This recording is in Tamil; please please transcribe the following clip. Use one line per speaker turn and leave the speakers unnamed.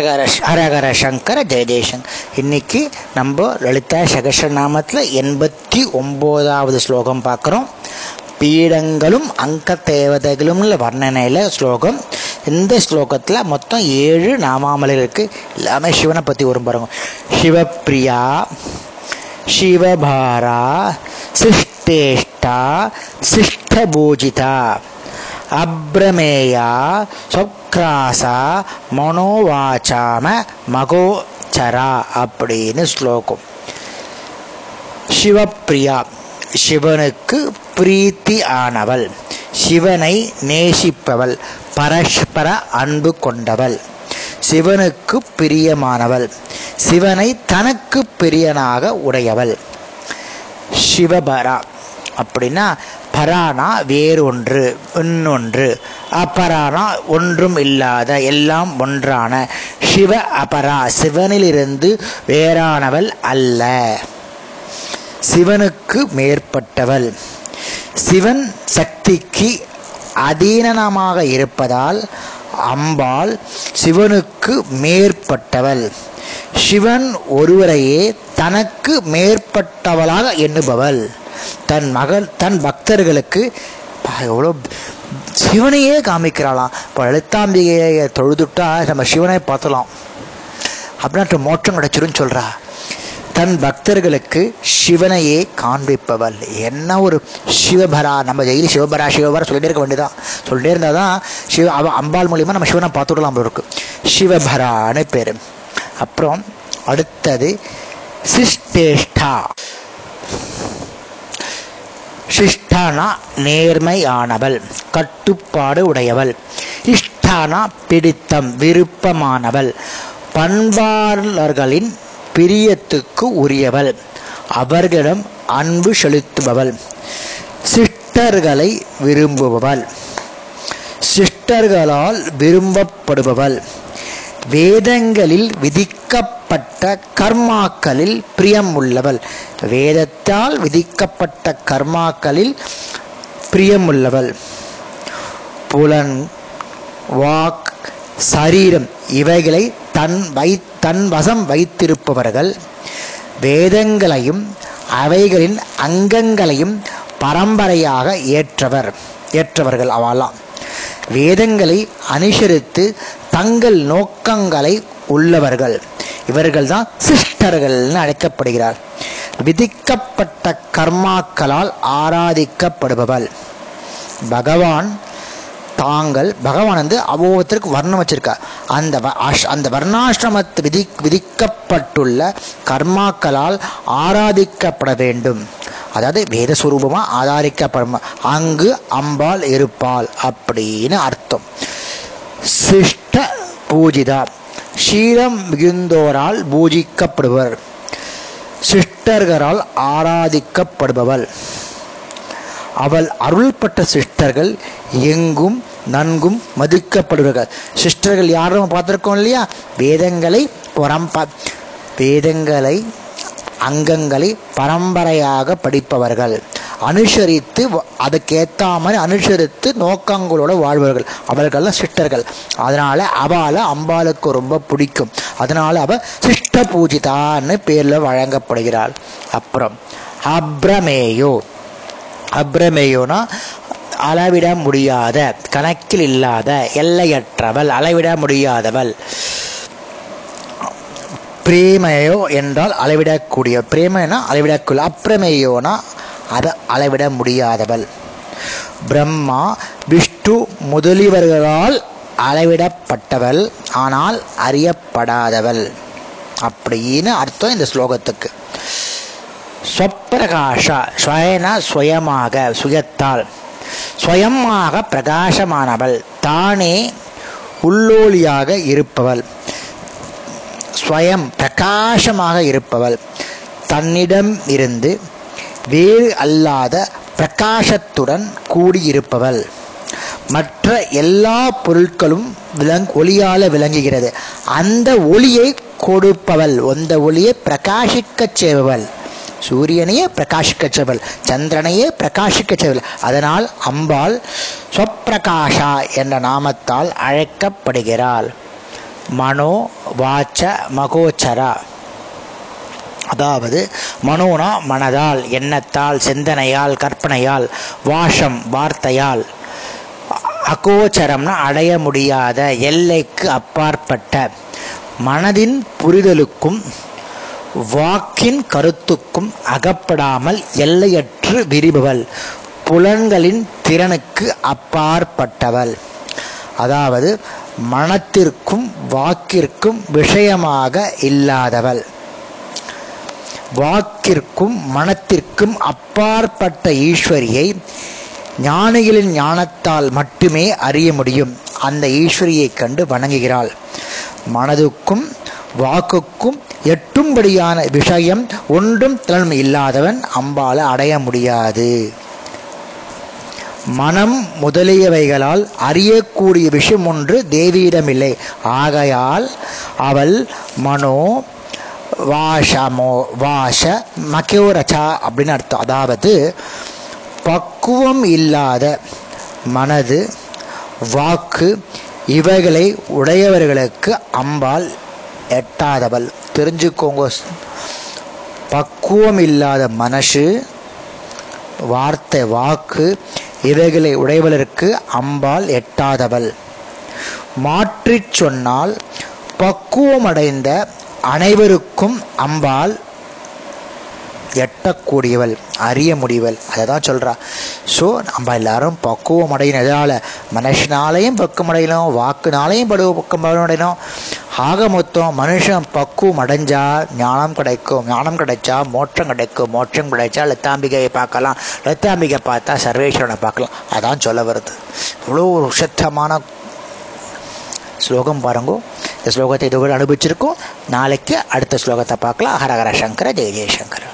ஹரஹர ஹரஹர சங்கர ஜெய இன்னைக்கு நம்ம லலிதா சகசநாமத்தில் எண்பத்தி ஒம்போதாவது ஸ்லோகம் பார்க்குறோம். பீடங்களும் அங்க தேவதைகளும்ல வர்ணனையில் ஸ்லோகம். இந்த ஸ்லோகத்தில் மொத்தம் ஏழு நாமாமலை இருக்குது எல்லாமே சிவனை பற்றி வரும் பாருங்க. சிவப்பிரியா சிவபாரா சிஷ்டேஷ்டா சிஷ்டபூஜிதா. அப்ரமேயா சொக்ராசா மனோவாச்சாம மகோச்சரா அப்படின்னு ஸ்லோகம். சிவப்பிரியா சிவனுக்கு பிரீத்தி ஆனவள். சிவனை நேசிப்பவள் பரஸ்பர அன்பு கொண்டவள். சிவனுக்கு பிரியமானவள். சிவனை தனக்கு பிரியனாக உடையவள். சிவபரா அப்படின்னா பரானா வேறொன்று இன்னொன்று. அபரானா ஒன்றும் இல்லாத எல்லாம் ஒன்றான. சிவ அபரா சிவனிலிருந்து வேறானவள் அல்ல. சிவனுக்கு மேற்பட்டவள். சிவன் சக்திக்கு அதீனமாக இருப்பதால் அம்பாள் சிவனுக்கு மேற்பட்டவள். சிவன் ஒருவரையே தனக்கு மேற்பட்டவளாக எண்ணுபவள். தன் மகள் தன் பக்தர்களுக்கு எவ்வளோ சிவனையே காமிக்கிறாளாம். இப்போ லலிதாம்பிகையை தொழுதுட்டா நம்ம சிவனை பார்த்தலாம். அப்படின்னா மோட்சம் கிடைச்சிருன்னு சொல்றா. தன் பக்தர்களுக்கு சிவனையே காண்பிப்பவள். என்ன ஒரு சிவபரா நம்ம ஜெயிலி சிவபரா சிவபரா சொல்லிட்டே இருக்க வேண்டியதான் சொல்லிட்டே இருந்தால் தான் சிவ அவ அம்பாள் மூலியமாக நம்ம சிவனை பார்த்துடலாம் இருக்கு. சிவபரான்னு பேர். அப்புறம் அடுத்தது சிஷ்டேஷ்டா. சிஷ்டானா நேர்மையானவள் கட்டுப்பாடு உடையவள். இஷ்டானா பிடித்தம் விருப்பமானவள். பண்பாளர்களின் பிரியத்துக்கு உரியவள். அவர்களிடம் அன்பு செலுத்துபவள். சிஷ்டர்களை விரும்புபவள். சிஷ்டர்களால் விரும்பப்படுபவள். வேதங்களில் விதிக்கப்பட்ட கர்மாக்களில் பிரியம் உள்ளவள் வேதத்தால் விதிக்கப்பட்ட கர்மாக்களில் பிரியமுள்ளவள். புலன் வாக் சரீரம் இவைகளை தன் வை தன் வசம் வைத்திருப்பவர்கள். வேதங்களையும் அவைகளின் அங்கங்களையும் பரம்பரையாக ஏற்றவர் ஏற்றவர்கள் அவலாம் வேதங்களை அனுசரித்து தங்கள் நோக்கங்களை உள்ளவர்கள். இவர்கள் தான் சிஸ்டர்கள்னு அழைக்கப்படுகிறார். விதிக்கப்பட்ட கர்மாக்களால் ஆராதிக்கப்படுபவள். பகவான் தாங்கள் பகவான் வந்து அவ்வொருத்தருக்கு வர்ணம் வச்சிருக்கார். அந்த அந்த வர்ணாசிரமத்து விதி விதிக்கப்பட்டுள்ள கர்மாக்களால் ஆராதிக்கப்பட வேண்டும். அதாவது வேதஸ்வரூபமாக ஆதாரிக்கப்படும் அங்கு அம்பாள் இருப்பாள் அப்படின்னு அர்த்தம். சிஷ்ட பூஜிதா. ஷீலம் மிகுந்தோரால் பூஜிக்கப்படுவர் சிஷ்டர்களால் ஆராதிக்கப்படுபவள். அவள் அருள்பட்ட சிஸ்டர்கள் எங்கும் நன்கும் மதிக்கப்படுவார்கள். சிஸ்டர்கள் யாரும் பார்த்துருக்கோம் இல்லையா? வேதங்களை பரம்ப வேதங்களை அங்கங்களை பரம்பரையாக படிப்பவர்கள். அனுசரித்து அதுக்கேற்ற மாதிரி அனுசரித்து நோக்கங்களோட வாழ்பவர்கள். அவர்கள்லாம் சிஷ்டர்கள். அதனால அவளை அம்பாளுக்கு ரொம்ப பிடிக்கும். அதனால அவ சிஷ்ட பூஜிதான்னு பேர்ல வழங்கப்படுகிறாள். அப்புறம் அப்ரமேயோ. அப்ரமேயோனா அளவிட முடியாத கணக்கில் இல்லாத எல்லையற்றவள் அளவிட முடியாதவள். பிரேமையோ என்றால் அளவிடக்கூடிய பிரேமைனா அளவிடக்கூடிய அப்ரமேயோனா அதை அளவிட முடியாதவள். பிரம்மா விஷ்ணு முதலியவர்களால் அளவிடப்பட்டவள் ஆனால் அறியப்படாதவள். அப்படின்னு அர்த்தம் இந்த ஸ்லோகத்துக்கு. ஸ்வப்பிரகாஷா ஸ்வயன சுயமாக சுயத்தால். சுயமாக பிரகாசமானவள் தானே உள்ளோலியாக இருப்பவள். ஸ்வயம் பிரகாசமாக இருப்பவள். தன்னிடம் இருந்து வேறு அல்லாத பிரகாசத்துடன் கூடியிருப்பவள். மற்ற எல்லா பொருட்களும் விளங் ஒளியால விளங்குகிறது. அந்த ஒளியை கொடுப்பவள். அந்த ஒளியை பிரகாசிக்கச் செய்பவள். சூரியனையே பிரகாசிக்கச் செய்வள் சந்திரனையே பிரகாசிக்கச் செய்வள் அதனால் அம்பாள் சொப்பிரகாஷா என்ற நாமத்தால் அழைக்கப்படுகிறாள். மனோ வாச்ச மகோச்சரா. அதாவது மனோனா மனதால் எண்ணத்தால் சிந்தனையால் கற்பனையால் வாஷம் வார்த்தையால். அகோச்சரம்னா அடைய முடியாத எல்லைக்கு அப்பாற்பட்ட. மனதின் புரிதலுக்கும் வாக்கின் கருத்துக்கும் அகப்படாமல் எல்லையற்று விரிபவள். புலன்களின் திறனுக்கு அப்பாற்பட்டவள். அதாவது மனத்திற்கும் வாக்கிற்கும் விஷயமாக இல்லாதவள். வாக்கிற்கும் மனத்திற்கும் அப்பாற்பட்ட ஈஸ்வரியை ஞானிகளின் ஞானத்தால் மட்டுமே அறிய முடியும். அந்த ஈஸ்வரியை கண்டு வணங்குகிறாள். மனதுக்கும் வாக்குக்கும் எட்டும்படியான விஷயம் ஒன்றும் திறன் இல்லாதவன் அம்பால அடைய முடியாது. மனம் முதலியவைகளால் அறியக்கூடிய விஷயம் ஒன்று தேவியிடமில்லை. ஆகையால் அவள் மனோ வாஷமோ வாஷ மக்கியோரச்சா அப்படின்னு அர்த்தம். அதாவது பக்குவம் இல்லாத மனது வாக்கு இவைகளை உடையவர்களுக்கு அம்பாள் எட்டாதவள். தெரிஞ்சுக்கோங்க. பக்குவம் இல்லாத மனசு வார்த்தை வாக்கு இவைகளை உடையவதற்கு அம்பாள் எட்டாதவள். மாற்றிச் சொன்னால் பக்குவமடைந்த அனைவருக்கும் அம்பாள் எட்டக்கூடியவள் அறிய முடிவள் அதை தான் சொல்கிறா ஸோ நம்ம எல்லாரும் பக்குவம் அடையணும் எதால் மனுஷனாலையும் பக்குவம் அடையணும் வாக்குனாலையும் படு பக்கம் அடையணும். ஆக மொத்தம் மனுஷன் பக்குவம் அடைஞ்சா ஞானம் கிடைக்கும் ஞானம் கிடைச்சா மோட்சம் கிடைக்கும். மோட்சம் கிடைச்சா லத்தாம்பிகையை பார்க்கலாம். லத்தாம்பிகை பார்த்தா சர்வேஸ்வரனை பார்க்கலாம். அதான் சொல்ல வருது. இவ்வளோ ஒரு உஷத்தமான ஸ்லோகம் பாருங்கோ. இந்த ஸ்லோகத்தை இதுவரை அனுபவிச்சிருக்கோம். நாளைக்கு அடுத்த ஸ்லோகத்தை பார்க்கலாம். ஹரஹர சங்கர ஜெய ஜெயசங்கர்